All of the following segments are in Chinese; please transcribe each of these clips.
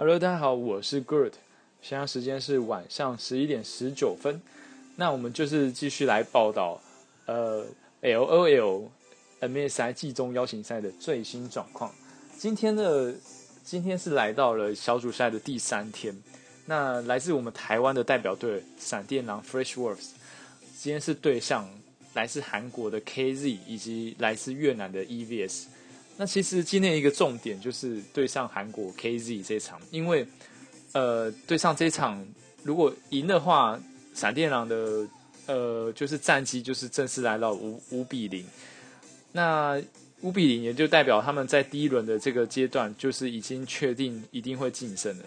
Hello，大家好，我是 Good，现在时间是晚上十一点十九分。那我们就是继续来报道，呃，LOL MSI 季中邀请赛的最新状况。今天的今天是来到了小组赛的第三天。那来自我们台湾的代表队闪电狼 Freshworks，今天是对上来自韩国的 KZ 以及来自越南的 EVS。那其实今天一个重点就是对上韩国 KZ 这场，因为呃对上这场如果赢的话，闪电狼的呃就是战绩就是正式来到五五比零。那五比零也就代表他们在第一轮的这个阶段就是已经确定一定会晋升了。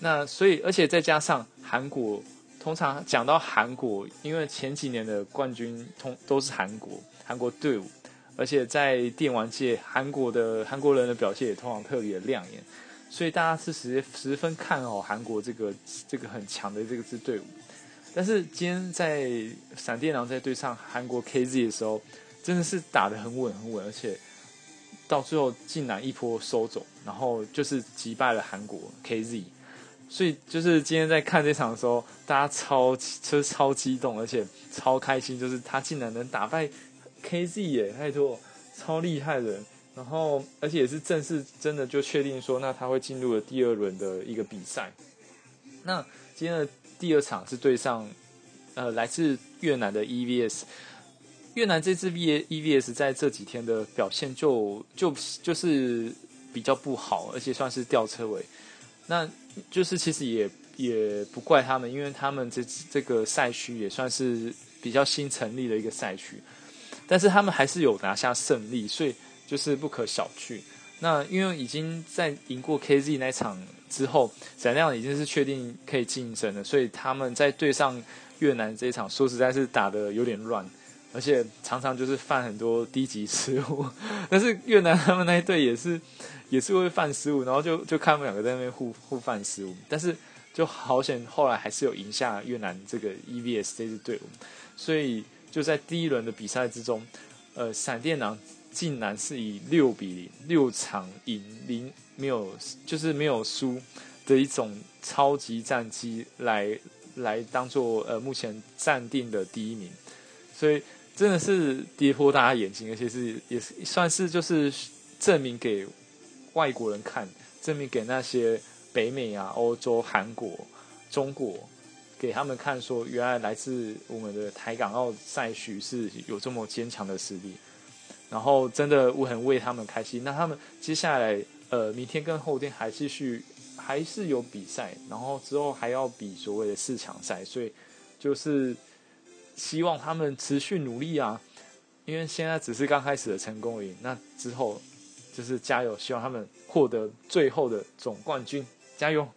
那所以而且再加上韩国，通常讲到韩国，因为前几年的冠军通都是韩国韩国队伍。而且在电玩界，韩国的韩国人的表现也通常特别亮眼，所以大家是十十分看好韩国这个这个很强的这个支队伍。但是今天在闪电狼在对上韩国 KZ 的时候，真的是打得很稳很稳，而且到最后竟然一波收走，然后就是击败了韩国 KZ。所以就是今天在看这场的时候，大家超就是超激动，而且超开心，就是他竟然能打败。KZ 耶，太多超厉害的，然后而且也是正式真的就确定说，那他会进入了第二轮的一个比赛。那今天的第二场是对上呃来自越南的 EVS，越南这支 V EVS 在这几天的表现就就就是比较不好，而且算是吊车尾。那就是其实也也不怪他们，因为他们这这个赛区也算是比较新成立的一个赛区。但是他们还是有拿下胜利，所以就是不可小觑。那因为已经在赢过 KZ 那场之后，闪亮已经是确定可以晋升了，所以他们在对上越南这一场，说实在是打的有点乱，而且常常就是犯很多低级失误。但是越南他们那一队也是也是会犯失误，然后就就看他们两个在那边互互犯失误。但是就好险，后来还是有赢下越南这个 EVS 这支队伍，所以。就在第一轮的比赛之中，呃，闪电狼竟然是以六比零六场赢零没有就是没有输的一种超级战绩来来当做呃目前暂定的第一名，所以真的是跌破大家眼睛，而且是也是算是就是证明给外国人看，证明给那些北美啊、欧洲、韩国、中国。给他们看，说原来来自我们的台港澳赛区是有这么坚强的实力，然后真的我很为他们开心。那他们接下来呃，明天跟后天还继续还是有比赛，然后之后还要比所谓的四强赛，所以就是希望他们持续努力啊，因为现在只是刚开始的成功而已。那之后就是加油，希望他们获得最后的总冠军，加油！